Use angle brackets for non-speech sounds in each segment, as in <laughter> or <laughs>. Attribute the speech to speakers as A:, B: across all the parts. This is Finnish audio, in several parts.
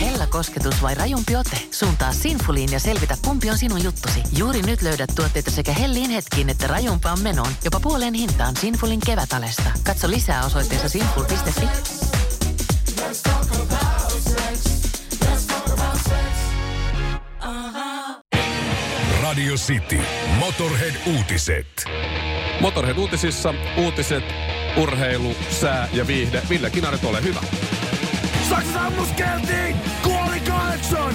A: Hella kosketus vai rajumpi ote? Suuntaa Sinfuliin ja selvitä, kumpi on sinun juttusi. Juuri nyt löydät tuotteita sekä hellin hetkiin että rajumpaan menoon. Jopa puoleen hintaan Sinfulin kevätalesta. Katso lisää osoitteessa sinful.fi.
B: Radio City. Motorhead-uutiset.
C: Motorhead-uutisissa uutiset, urheilu, sää ja viihde. Ville Kinaret, ole hyvä.
D: Saksassa ammuskeltiin! Kuoli kahdeksan!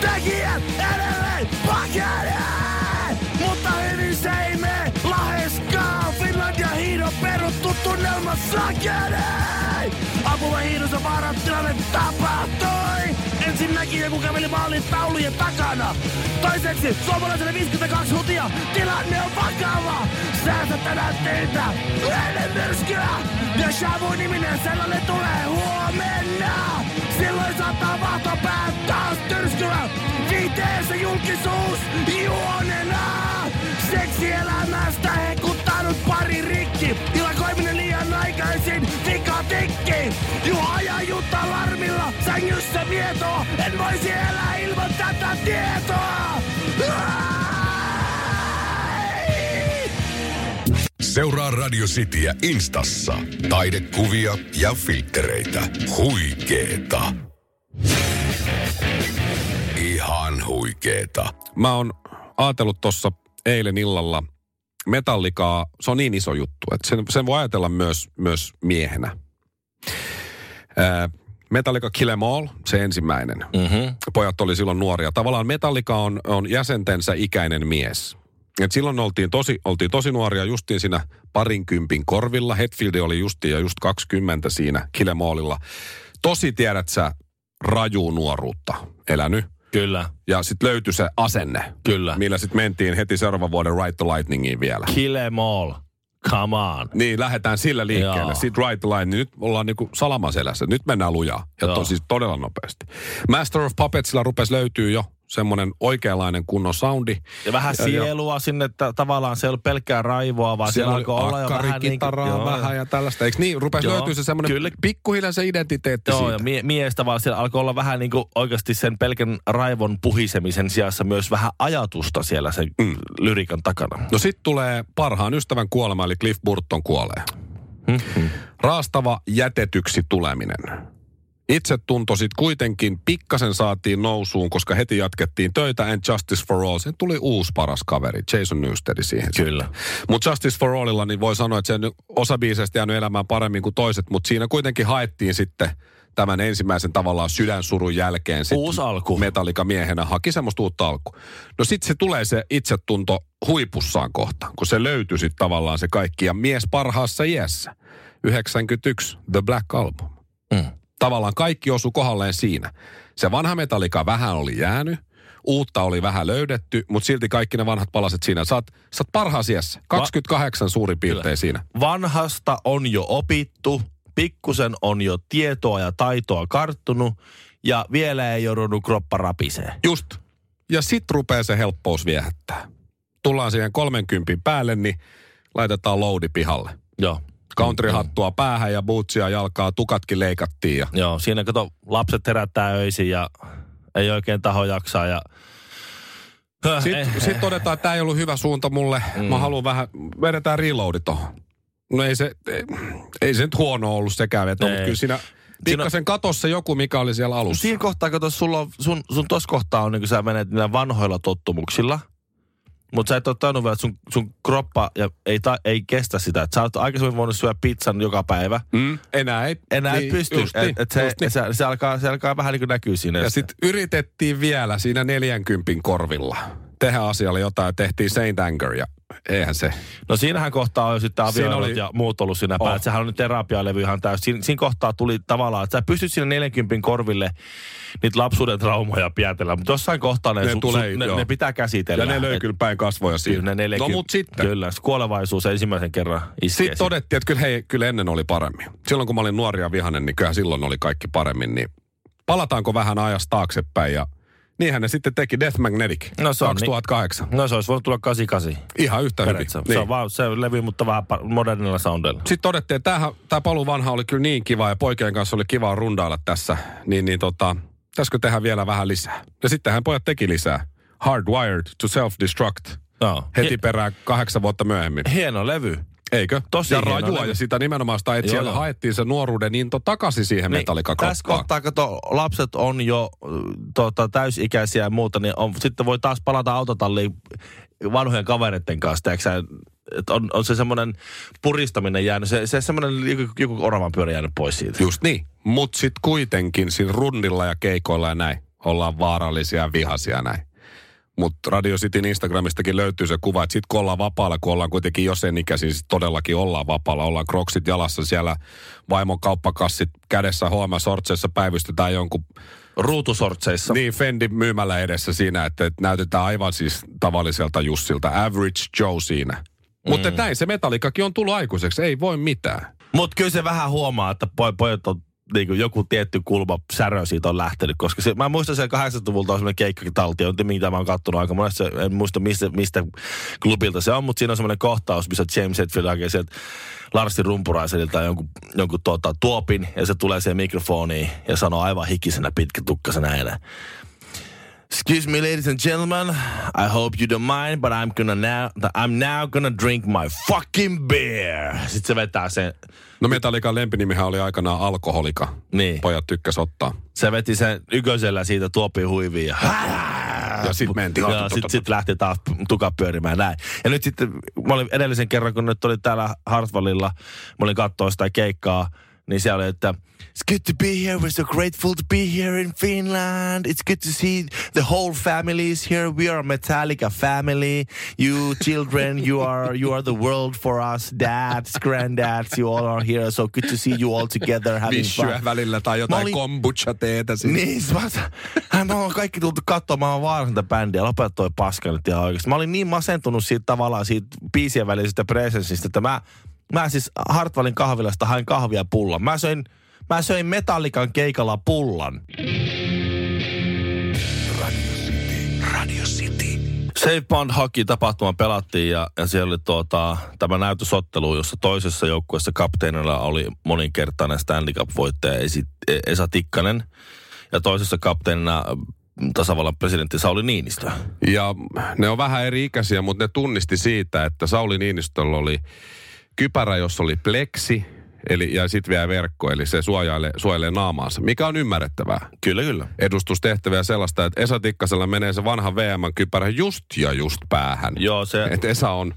D: Tekijät edelleen pakenee! Mutta hyvin se ei mene laheskaan! Finlandia hiidon peruttu tunnelma sakenee! Apua hiidossa vaaratilanne tapahtui! Ensinnäkin joku käveli maalin taulujen takana. Toiseksi suomalaiselle 52 hutia. Tilanne on vakava. Säästä tänään teiltä. Ennen myrskyä. Ja Shavu-niminen sellainen tulee huomenna. Silloin saattaa vahtopää taas tyrskyä. Viiteessä julkisuus juonena. Seksielämästä hekuttanut sängyssä vietoa. En voisi elää ilman tätä tietoa.
B: Seuraa Radio Cityä Instassa. Taidekuvia ja filtreitä. Huikeeta. Ihan huikeeta.
C: Mä oon ajatellut tuossa eilen illalla metallikaa, se on niin iso juttu, että sen, sen voi ajatella myös, myös miehenä. Ää, Metallica Kill Em All, se ensimmäinen.
E: Mm-hmm.
C: Pojat oli silloin nuoria. Tavallaan Metallica on, on jäsentensä ikäinen mies. Et silloin oltiin tosi, oltiin tosi nuoria justiin siinä parinkympin korvilla. Hetfield oli justiin ja just 20 siinä Kill Em Allilla. Tosi tiedät sä raju nuoruutta elänyt.
E: Kyllä,
C: Ja sitten löytyi se asenne,
E: kyllä.
C: millä sitten mentiin heti seuraavan vuoden Right to Lightningiin vielä.
E: Kill em all. Come on.
C: Niin, lähdetään sillä liikkeelle. Sitten Right Line, niin nyt ollaan niinku salamaselässä. Nyt mennään lujaa. Ja
E: Joo.
C: to, siis todella nopeasti. Master of Puppetsilla rupesi löytyy jo semmoinen oikeanlainen kunnon soundi.
E: Ja vähän
C: Ja- ja-
E: sielua sinne, että tavallaan se ei ollut pelkkää raivoa, vaan siellä, alkoi olla jo vähän niin
C: akkarikitaraa
E: joo,
C: vähän ja tällaista. Eikö niin? Rupesi
E: Joo,
C: löytyy se semmoinen
E: kyllä.
C: pikkuhiljaa se identiteetti
E: Joo,
C: siitä.
E: ja mie- miestä vaan siellä alkoi olla vähän niin kuin oikeasti sen pelkän raivon puhisemisen sijassa myös vähän ajatusta siellä sen mm. lyrikan takana.
C: No sitten tulee parhaan ystävän kuolema, eli Cliff Burton kuolee.
E: Mm-hmm.
C: Raastava jätetyksi tuleminen. Itsetunto sitten kuitenkin pikkasen saatiin nousuun, koska heti jatkettiin töitä and Justice for All. Sen tuli uusi paras kaveri, Jason Newsted siihen.
E: Kyllä.
C: Mutta Justice for Allilla niin voi sanoa, että sen osa biiseistä jäänyt elämään paremmin kuin toiset, mutta siinä kuitenkin haettiin sitten tämän ensimmäisen tavallaan sydänsurun jälkeen. sit
E: Uusi alku.
C: Metallica miehenä haki semmoista uutta alku. No sitten se tulee se itsetunto huipussaan kohta, kun se löytyi sitten tavallaan se kaikki. Ja mies parhaassa iässä, 91, The Black Album.
E: Mm.
C: Tavallaan kaikki osui kohdalleen siinä. Se vanha Metallica vähän oli jäänyt, uutta oli vähän löydetty, mutta silti kaikki ne vanhat palaset siinä. Sä oot, sä oot parhaassa iässä, 28 suurin piirtein siinä.
E: Vanhasta on jo opittu, pikkusen on jo tietoa ja taitoa karttunut, ja vielä ei joudunut kroppa rapisee.
C: Just. Ja sit rupeaa se helppous viehättää. Tullaan siihen 30 päälle, niin laitetaan loudi pihalle.
E: Joo.
C: Countryhattua päähän ja bootsia jalkaa, tukatkin leikattiin ja
E: Joo, siinä kato, lapset herättää öisin ja ei oikein taho jaksaa ja... Eh,
C: Sitten sit todetaan, että tämä ei ollut hyvä suunta mulle. Mm. Mä haluan vähän, vedetään reloadi tohon. No ei se, ei, ei se nyt huono ollut sekään veto, mutta kyllä siinä pikkasen katossa joku, mikä oli siellä alussa.
E: Siinä kohtaa, kato, sulla on, sun, sun tos kohtaa on niin kuin sä menet niillä vanhoilla tottumuksilla. Mutta sä et ole tainnut vielä, että sun, sun kroppa ja ei, ta, ei kestä sitä. Et sä oot aikaisemmin voinut syödä pizzan joka päivä.
C: Mm, enää ei.
E: Enää niin, et pysty.
C: just niin,
E: et, et se,
C: just niin.
E: se, se, alkaa, se alkaa vähän niin kuin näkyy siinä.
C: Ja sitten yritettiin vielä siinä 40 korvilla tehdä asialle jotain tehtiin Saint Anger ja eihän se.
E: No siinähän kohtaa on jo sitten avioerot
C: oli-
E: ja muut ollut siinä
C: Oh.
E: päällä. Sehän on nyt terapialevy ihan täysin. Siinä, siinä kohtaa tuli tavallaan, että sä pystyt siinä 40 korville niitä lapsuuden traumoja pietellä, mutta jossain kohtaa ne,
C: Ne
E: su,
C: tulee,
E: su, ne,
C: joo.
E: ne, pitää käsitellä.
C: Ja ne löi kyllä päin kasvoja siinä.
E: Ne 40,
C: No mut sitten.
E: Kyllä, kuolevaisuus ensimmäisen kerran iskee.
C: Sitten
E: siinä.
C: todettiin, että kyllä, hei, kyllä ennen oli paremmin. Silloin kun mä olin nuoria vihanen, niin kyllä silloin oli kaikki paremmin. Niin palataanko vähän ajasta taaksepäin ja Niinhän ne sitten teki Death Magnetic
E: No se on
C: 2008.
E: No se olisi voinut tulla 88.
C: Ihan yhtä hyvin.
E: Periaatteessa.
C: Niin.
E: Se on vaan se levy, mutta vähän modernilla soundilla.
C: Sitten todettiin, että tämä paluu vanha oli kyllä niin kiva ja poikien kanssa oli kiva rundailla tässä. Niin, niin tota, pitäisikö tehdä vielä vähän lisää? Ja sittenhän pojat teki lisää. Hardwired to Self-Destruct.
E: No.
C: Heti perään kahdeksan vuotta myöhemmin.
E: Hieno levy.
C: Eikö?
E: Tosi
C: ja rajua ja sitä nimenomaan sitä, että
E: Joo,
C: siellä
E: joo.
C: haettiin se nuoruuden into takaisin siihen
E: Niin, Tässä kohtaa, kun lapset on jo tota, täysikäisiä ja muuta, niin on, sitten voi taas palata autotalliin vanhojen kavereiden kanssa. tiedätkö sä, että on, on se semmoinen puristaminen jäänyt, se, se semmoinen joku, joku oravan pyörä jäänyt pois siitä.
C: Just niin. Mutta sitten kuitenkin siinä rundilla ja keikoilla ja näin ollaan vaarallisia ja vihaisia näin. Mutta Radio Cityn Instagramistakin löytyy se kuva, että sitten kun ollaan vapaalla, kun ollaan kuitenkin jo sen ikäisiä, sit todellakin ollaan vapaalla. Ollaan kroksit jalassa siellä, vaimon kauppakassit kädessä, HM-sortseissa päivystetään jonkun
E: Ruutusortseissa.
C: niin Fendi myymällä edessä siinä, että, että näytetään aivan siis tavalliselta Jussilta. Average Joe siinä. Mutta näin se metallikakin on tullut aikuiseksi, ei voi mitään.
E: Mutta kyllä se vähän huomaa, että poj, pojat on niin kuin joku tietty kulma särö siitä on lähtenyt, koska se, mä muistan sen 80-luvulta on semmoinen keikkatalti, on mitä mä oon kattonut aika monesti, en muista mistä, mistä klubilta se on, mutta siinä on semmoinen kohtaus, missä James Hetfield hakee sieltä Larsin rumpuraiselilta jonkun, jonkun tuota, tuopin, ja se tulee siihen mikrofoniin ja sanoo aivan hikisenä pitkätukkasena ääneen. Excuse me, ladies and gentlemen. I hope you don't mind, but I'm gonna now, I'm now gonna drink my fucking beer. Sitten se vetää sen,
C: No Metallican lempinimihän oli aikanaan alkoholika.
E: niin.
C: Pojat tykkäs ottaa.
E: Se veti sen yköisellä siitä tuopin huiviin ja...
C: Ja sit mentiin.
E: Ja sit, sit lähti taas tuka pyörimään näin. Ja nyt sitten, mä olin edellisen kerran, kun nyt oli täällä Hartwallilla, mä olin katsoa sitä keikkaa, niin siellä oli, että It's good to be here. We're so grateful to be here in Finland. It's good to see the whole family is here. We are a Metallica family. You children, you are you are the world for us. Dads, granddads, you all are here. So good to see you all together having fun.
C: Vissyä välillä tai jotain
E: olin-
C: kombucha-teetä. siinä.
E: Niin, mä, mä oon kaikki tultu katsomaan vaan sitä bändiä. Lopeta toi paska nyt ihan oikeasti. Mä olin niin masentunut siitä tavallaan siitä biisien välisestä presenssistä, että mä, mä siis Hartwallin kahvilasta hain kahvia pullan. Mä söin, mä söin Metallikan keikalla pullan.
B: Radio City.
E: Save Bond Hockey tapahtuma pelattiin ja, ja siellä oli tuota, tämä näytösottelu, jossa toisessa joukkueessa kapteenilla oli moninkertainen Stanley Cup-voittaja Esi, Esa Tikkanen ja toisessa kapteenina mm, tasavallan presidentti Sauli Niinistö.
C: Ja ne on vähän eri ikäisiä, mutta ne tunnisti siitä, että Sauli Niinistöllä oli kypärä, jossa oli pleksi, eli, ja sitten vielä verkko, eli se suojailee, suojelee naamaansa, mikä on ymmärrettävää.
E: Kyllä, kyllä.
C: Edustustehtäviä sellaista, että Esa Tikkasella menee se vanha VM-kypärä just ja just päähän.
E: Joo, se...
C: Että Esa on,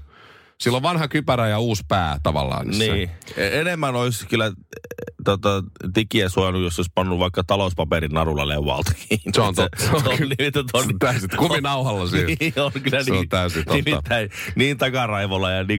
C: sillä on vanha kypärä ja uusi pää tavallaan. niissä.
E: Niin. E- Enemmän olisi kyllä tota, digiä suojannut, jos olisi pannut vaikka talouspaperin narulla leuvalta.
C: Se on totta.
E: Se, se on, nimittäin
C: Se on täysin kuminauhalla siis. <laughs>
E: Niin, on kyllä
C: Se on
E: niin,
C: täysin totta.
E: Nimittäin niin takaraivolla ja niin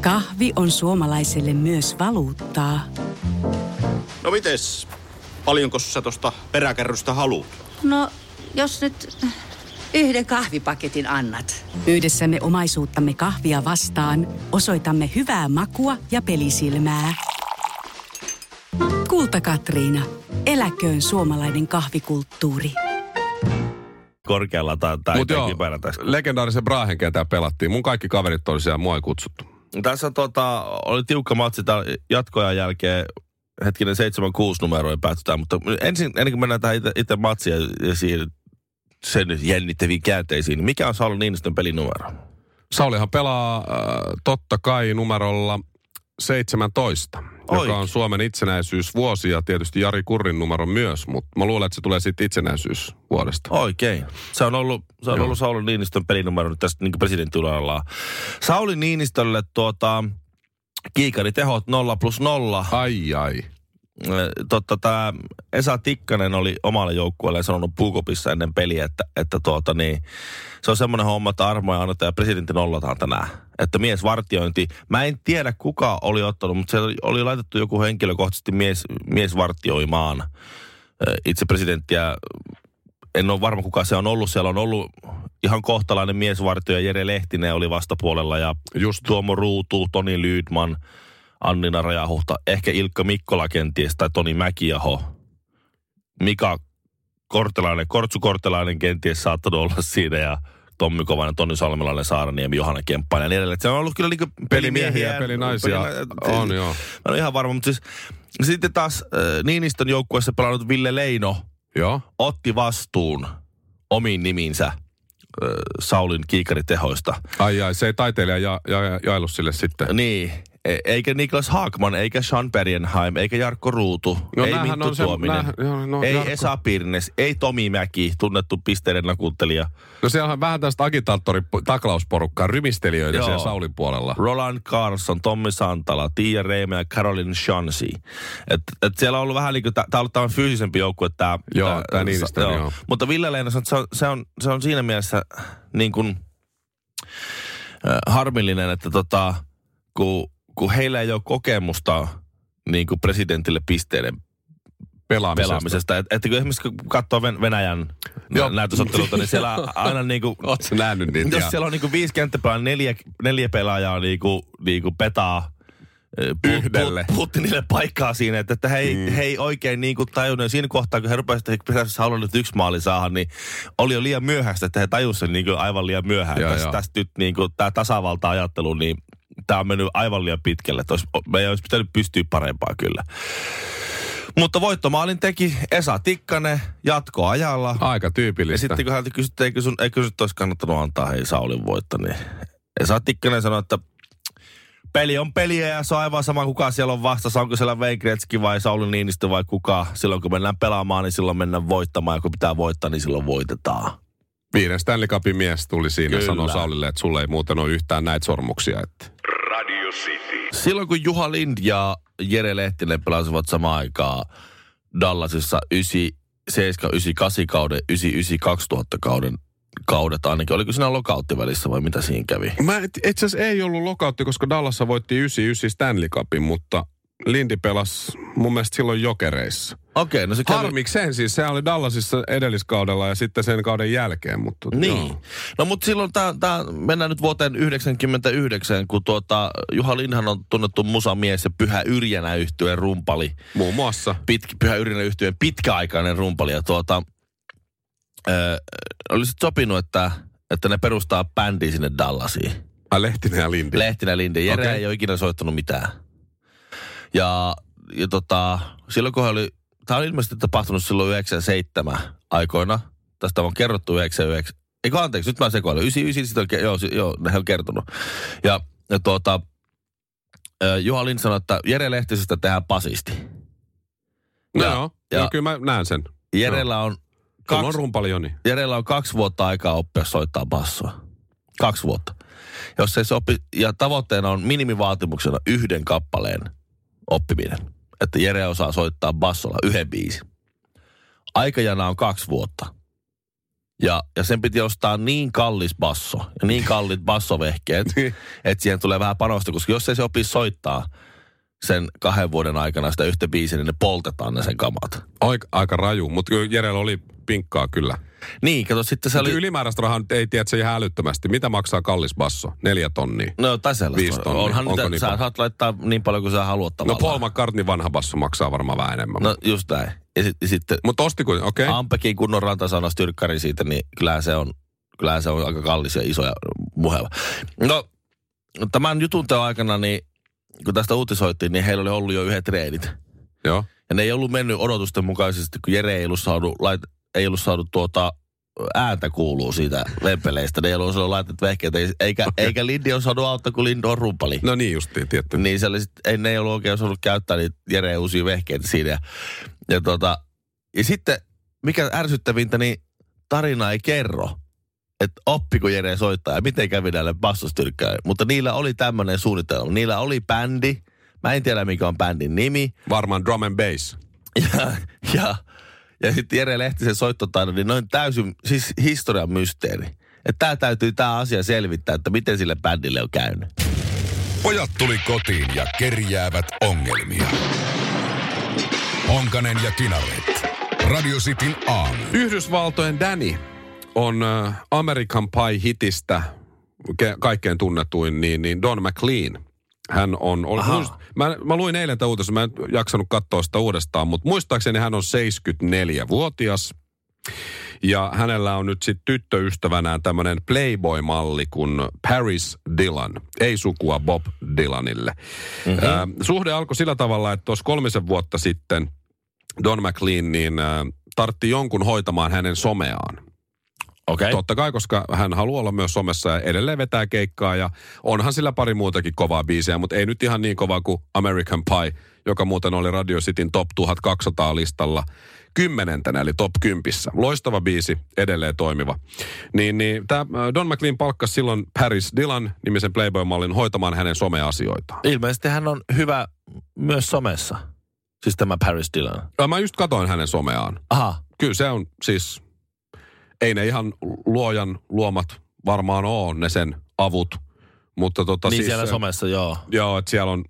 F: Kahvi on suomalaiselle myös valuuttaa.
G: No mites? Paljonko sä tosta peräkärrystä haluat?
H: No, jos nyt yhden kahvipaketin annat.
F: Yhdessämme omaisuuttamme kahvia vastaan osoitamme hyvää makua ja pelisilmää. Kulta Katriina. Eläköön suomalainen kahvikulttuuri.
E: korkealla tai, tai
C: Mutta joo,
E: tässä.
C: legendaarisen Brahen kentää pelattiin. Mun kaikki kaverit oli siellä, mua ei kutsuttu.
E: Tässä tota, oli tiukka matsi jatkoajan jälkeen. Hetkinen 7-6 numeroin päätetään, mutta ensin, ennen kuin mennään tähän itse, ja, ja siihen sen jännittäviin käänteisiin, niin mikä on Sauli Niinistön pelinumero?
C: Saulihan pelaa äh, totta kai numerolla 17, joka
E: Oikein.
C: on Suomen itsenäisyysvuosi ja tietysti Jari Kurrin numero myös, mutta mä luulen, että se tulee sitten itsenäisyysvuodesta.
E: Oikein. Se on ollut, se on
C: Joo.
E: ollut Sauli Niinistön pelinumero nyt tästä niin presidentinuralla. Sauli Niinistölle tuota, kiikaritehot 0 plus 0.
C: Ai ai.
E: Totta, tämä Esa Tikkanen oli omalle joukkueelle sanonut Puukopissa ennen peliä, että, että tuota, niin, se on semmoinen homma, että armoja annetaan ja presidentti nollataan tänään. Että miesvartiointi, mä en tiedä kuka oli ottanut, mutta se oli laitettu joku henkilökohtaisesti mies, miesvartioimaan itse presidenttiä en ole varma kuka se on ollut. Siellä on ollut ihan kohtalainen miesvartio Jere Lehtinen oli vastapuolella ja Just. Tuomo Ruutu, Toni Lydman, Annina Rajahuhta, ehkä Ilkka Mikkola kenties tai Toni Mäkiaho. Mika Kortelainen, Kortsu Kortelainen kenties saattanut olla siinä ja Tommi Kovanen, Toni Salmelainen, Saaraniemi, Johanna Kemppainen ja niin edelleen. Se on ollut kyllä niinku
C: pelimiehiä ja pelinaisia. Peli, on joo. Mä
E: olen ihan varma, mutta siis sitten taas äh, Niinistön joukkueessa pelannut Ville Leino –
C: Joo.
E: otti vastuun omiin niminsä äh, Saulin kiikaritehoista.
C: Ai ai, se ei taiteilija ja, ja, ja, jailu sille sitten.
E: Niin, eikä Niklas Haakman, eikä Sean Bergenheim, eikä Jarkko Ruutu, no, ei Minttu on Tuominen, se, näh, no, ei Jarkko. Esa Pirnes, ei Tomi Mäki, tunnettu pisteiden nakuuttelija.
C: No siellä on vähän tästä agitaattori taklausporukkaa, rymistelijöitä Joo. siellä Saulin puolella.
E: Roland Carlson, Tommi Santala, Tiia Reime ja Caroline Shansi. Et, et siellä on ollut vähän niin kuin, tämä on ollut tämä fyysisempi joukkue tämä.
C: Joo, tämä Niinistö, joo. joo.
E: Mutta Ville Leino, se on, se on, se on siinä mielessä niin kuin, äh, harmillinen, että tota, kun kun heillä ei ole kokemusta niin kuin presidentille pisteiden
C: pelaamisesta.
E: pelaamisesta. Että et, kun esimerkiksi kun katsoo Venäjän näytösotteluita, niin siellä aina <laughs> niin kuin...
C: Oletko nähnyt niitä?
E: Jos siellä on niin kuin viisi kenttäpelaa, neljä, neljä pelaajaa niin kuin, niin kuin petaa
C: yhdelle.
E: Putinille paikkaa siinä, että, että he, mm. he ei oikein niin kuin tajunnut. Siinä kohtaa, kun he rupesivat, että he halunnut yksi maali saada, niin oli jo liian myöhäistä, että he tajusivat niin aivan liian myöhään. Ja, tästä, tästä nyt niin kuin, tämä tasavalta-ajattelu, niin tämä on mennyt aivan liian pitkälle. Olisi, meidän olisi pitänyt pystyä parempaa kyllä. Mutta voittomaalin teki Esa Tikkanen jatkoajalla.
C: Aika tyypillistä.
E: Ja sitten kun häntä kysyttiin, eikö, sun, eikö sun olisi kannattanut antaa hei Saulin voitto, niin Esa Tikkanen sanoi, että peli on peliä ja se on aivan sama kuka siellä on vastassa. Onko siellä Gretzky vai Sauli Niinistö vai kuka. Silloin kun mennään pelaamaan, niin silloin mennään voittamaan. Ja kun pitää voittaa, niin silloin voitetaan.
C: Viiden Stanley Cupin mies tuli siinä ja sanoi Saulille, että sulle ei muuten ole yhtään näitä sormuksia. Että.
B: Radio City.
E: Silloin kun Juha Lind ja Jere Lehtinen pelasivat samaan aikaan Dallasissa 97, 98 kauden, 99, 2000 kauden kaudet ainakin. Oliko siinä lokautti välissä vai mitä siinä kävi?
C: Mä itse asiassa ei ollut lokautti, koska Dallassa voitti 99 Stanley Cupin, mutta Lindi pelasi mun mielestä silloin jokereissa.
E: Okei, no se kävi...
C: Harmikseen siis, se oli Dallasissa edelliskaudella ja sitten sen kauden jälkeen. Mutta,
E: niin. Joo. No mutta silloin tää, tää, mennään nyt vuoteen 99, kun tuota, Juha Linhan on tunnettu musamies ja Pyhä Yrjänä yhtyeen rumpali.
C: Muun muassa.
E: Pit, Pyhä Yrjänä yhtyeen pitkäaikainen rumpali ja tuota, ö, olisi sopinut, että, että ne perustaa bändi sinne Dallasiin.
C: Ai Lehtinen ja Lindi.
E: Lehtinen ja Lindi. Jere okay. ei ole ikinä soittanut mitään. Ja, ja tota, silloin kun oli tämä on ilmeisesti tapahtunut silloin 97 aikoina. Tästä on kerrottu 99. Eikö anteeksi, nyt mä sekoilen. 99, sitten on, joo, joo, ne on kertonut. Ja, ja tuota, Juha Lind sanoi, että Jere Lehtisestä tehdään pasisti.
C: No ja, joo, ja, joo, kyllä mä näen sen.
E: Jerellä on...
C: Kaksi, on rumpalioni.
E: Jerellä on kaksi vuotta aikaa oppia soittaa bassoa. Kaksi vuotta. Jos ei se oppi, ja tavoitteena on minimivaatimuksena yhden kappaleen oppiminen että Jere osaa soittaa bassolla yhden biisin. Aikajana on kaksi vuotta. Ja, ja sen piti ostaa niin kallis basso ja niin kallit bassovehkeet, <laughs> että siihen tulee vähän panosta, koska jos ei se opi soittaa sen kahden vuoden aikana sitä yhtä biisiä, niin ne poltetaan ne sen kamat.
C: Aika, aika raju, mutta Jerellä oli pinkkaa kyllä.
E: Niin, kato sitten se oli...
C: Ylimääräistä rahaa ei tiedä, se ihan älyttömästi. Mitä maksaa kallis basso? Neljä tonnia.
E: No tai sellaista.
C: Viisi tonnia.
E: Onhan Onko niitä, niin sä saat laittaa niin paljon kuin sä haluat
C: tavallaan. No Paul McCartney vanha basso maksaa varmaan vähän enemmän.
E: No just näin. Ja sit, sitten...
C: Mutta osti kuin, okei. Okay.
E: Ampekin kunnon rantasana styrkkari siitä, niin kyllä se on, kyllä se on aika kallis ja iso ja muheva. No, tämän jutun teon aikana, niin kun tästä uutisoitiin, niin heillä oli ollut jo yhdet treenit.
C: Joo.
E: Ja ne ei ollut mennyt odotusten mukaisesti, kun Jere ei ollut saanut, lait, ei ollut saanut tuota ääntä kuuluu siitä vempeleistä. Ne ei ollut laitettu vehkeet, eikä, okay. eikä Lindi ole saanut auttaa, kun Lind on rumpali.
C: No niin justiin, tietty.
E: Niin se oli sit, ei, ne ei ollut oikein osannut käyttää niitä Jere uusia vehkeitä siinä. Ja, ja, tota, ja sitten, mikä ärsyttävintä, niin tarina ei kerro, että oppiko Jere soittaa ja miten kävi näille bassostyrkkäille. Mutta niillä oli tämmöinen suunnitelma. Niillä oli bändi, Mä en tiedä, mikä on bändin nimi.
C: Varmaan drum and bass.
E: Ja, ja, ja sitten Jere Lehtisen soittotaidon, niin noin täysin, siis historian mysteeri. Että tää täytyy tämä asia selvittää, että miten sille bändille on käynyt.
B: Pojat tuli kotiin ja kerjäävät ongelmia. Honkanen ja Kinaret. Radio Cityn aamu.
C: Yhdysvaltojen Danny on American Pie-hitistä ke- kaikkein tunnetuin, niin, niin Don McLean. Hän on, on muist, mä, mä luin eilen tämän uutisen, mä en jaksanut katsoa sitä uudestaan, mutta muistaakseni hän on 74-vuotias. Ja hänellä on nyt sitten tyttöystävänään tämmöinen Playboy-malli kuin Paris Dylan. Ei sukua Bob Dylanille. Mm-hmm. Äh, suhde alkoi sillä tavalla, että tuossa kolmisen vuotta sitten Don McLean niin äh, tartti jonkun hoitamaan hänen someaan.
E: Okay.
C: Totta kai, koska hän haluaa olla myös somessa ja edelleen vetää keikkaa ja onhan sillä pari muutakin kovaa biisiä, mutta ei nyt ihan niin kovaa kuin American Pie, joka muuten oli Radio Cityn Top 1200 listalla kymmenentenä, eli top kympissä. Loistava biisi, edelleen toimiva. Niin, niin tämä Don McLean palkkasi silloin Paris Dylan nimisen Playboy-mallin hoitamaan hänen someasioitaan.
E: Ilmeisesti hän on hyvä myös somessa. Siis tämä Paris Dylan.
C: Ja Mä just katoin hänen someaan.
E: Aha.
C: Kyllä se on siis, ei ne ihan luojan luomat varmaan oo ne sen avut, mutta tota
E: niin
C: siis
E: siellä somessa, joo.
C: Joo, että siellä on,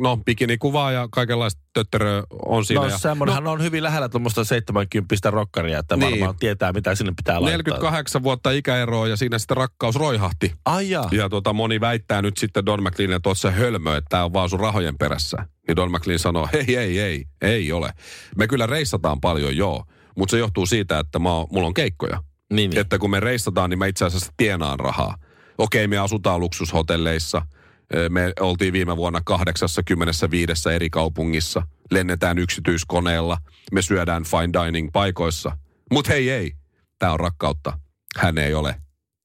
C: no, bikinikuvaa ja kaikenlaista tötteröä on siinä.
E: No
C: ja,
E: semmoinenhan on hyvin lähellä tuommoista 70 rokkaria, että
C: Niin.
E: varmaan tietää, mitä sinne pitää laittaa.
C: 48 vuotta ikäeroa ja siinä sitten rakkaus roihahti.
E: Ai jaa.
C: Ja tota, moni väittää nyt sitten Don McLeanille, että oot se hölmö, että tämä on vaan sun rahojen perässä. Niin Don McLean sanoo, hei, ei, ei, ei ole. Me kyllä reissataan paljon, joo. Mutta se johtuu siitä, että mä, mulla on keikkoja.
E: Niin, niin.
C: Että kun me reissataan, niin mä itse asiassa tienaan rahaa. Okei, me asutaan luksushotelleissa. Me oltiin viime vuonna 85 eri kaupungissa. Lennetään yksityiskoneella. Me syödään fine dining paikoissa. Mutta hei, ei. Tämä on rakkautta. Hän ei ole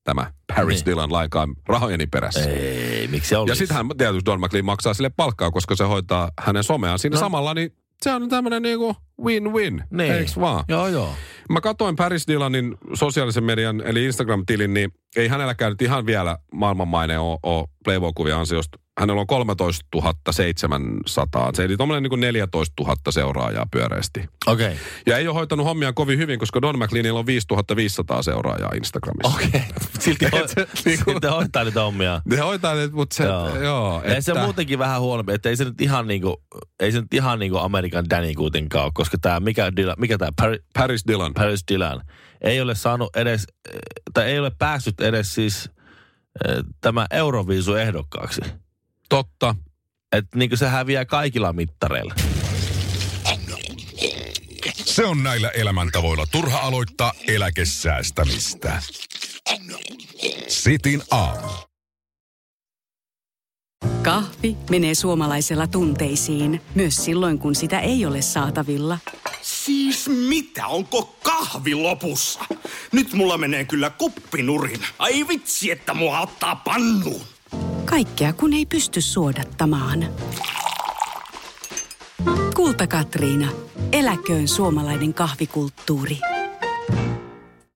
C: tämä Paris
E: Niin.
C: Dylan lainkaan rahojeni perässä.
E: Ei, miksi olisi?
C: Ja sitten hän tietysti Don McLean maksaa sille palkkaa, koska se hoitaa hänen someaan siinä
E: No.
C: samalla, niin se on tämmöinen niinku win-win,
E: Niin.
C: eiks vaan?
E: Joo, joo.
C: Mä katsoin Paris Dylanin sosiaalisen median, eli Instagram-tilin, niin ei hänelläkään nyt ihan vielä maailmanmaine ole, ole Playboy-kuvia ansiosta. Hänellä on 13 700, se eli tuommoinen niin kuin 14 000 seuraajaa pyöreästi.
E: Okei. Okay.
C: Ja ei ole hoitanut hommia kovin hyvin, koska Don McLeanilla on 5500 seuraajaa Instagramissa.
E: Okei. Okay. <laughs> Silti, ho- <laughs>
C: se niinku-
E: silti hoitaa niitä hommia. <laughs>
C: Ne hoitaa ne, mutta se, joo.
E: Joo.
C: joo
E: Ei se muutenkin vähän huonompi, että ei se nyt ihan niinku, ei se nyt ihan niinku Amerikan Danny kuitenkaan ole, koska tämä, mikä, Dylan, mikä tämä Paris,
C: Paris Dylan.
E: Paris Dylan, ei ole saanut edes, tai ei ole päässyt edes siis eh, tämä Euroviisu ehdokkaaksi.
C: Totta.
E: Että niinku se häviää kaikilla mittareilla.
B: Se on näillä elämäntavoilla turha aloittaa eläkesäästämistä. Sitin aamu.
F: Kahvi menee suomalaisella tunteisiin, myös silloin kun sitä ei ole saatavilla.
D: Siis mitä? Onko kahvi lopussa? Nyt mulla menee kyllä kuppinurin. Ai vitsi, että mua ottaa pannuun.
F: Kaikkea kun ei pysty suodattamaan. Kulta Katriina. Eläköön suomalainen kahvikulttuuri.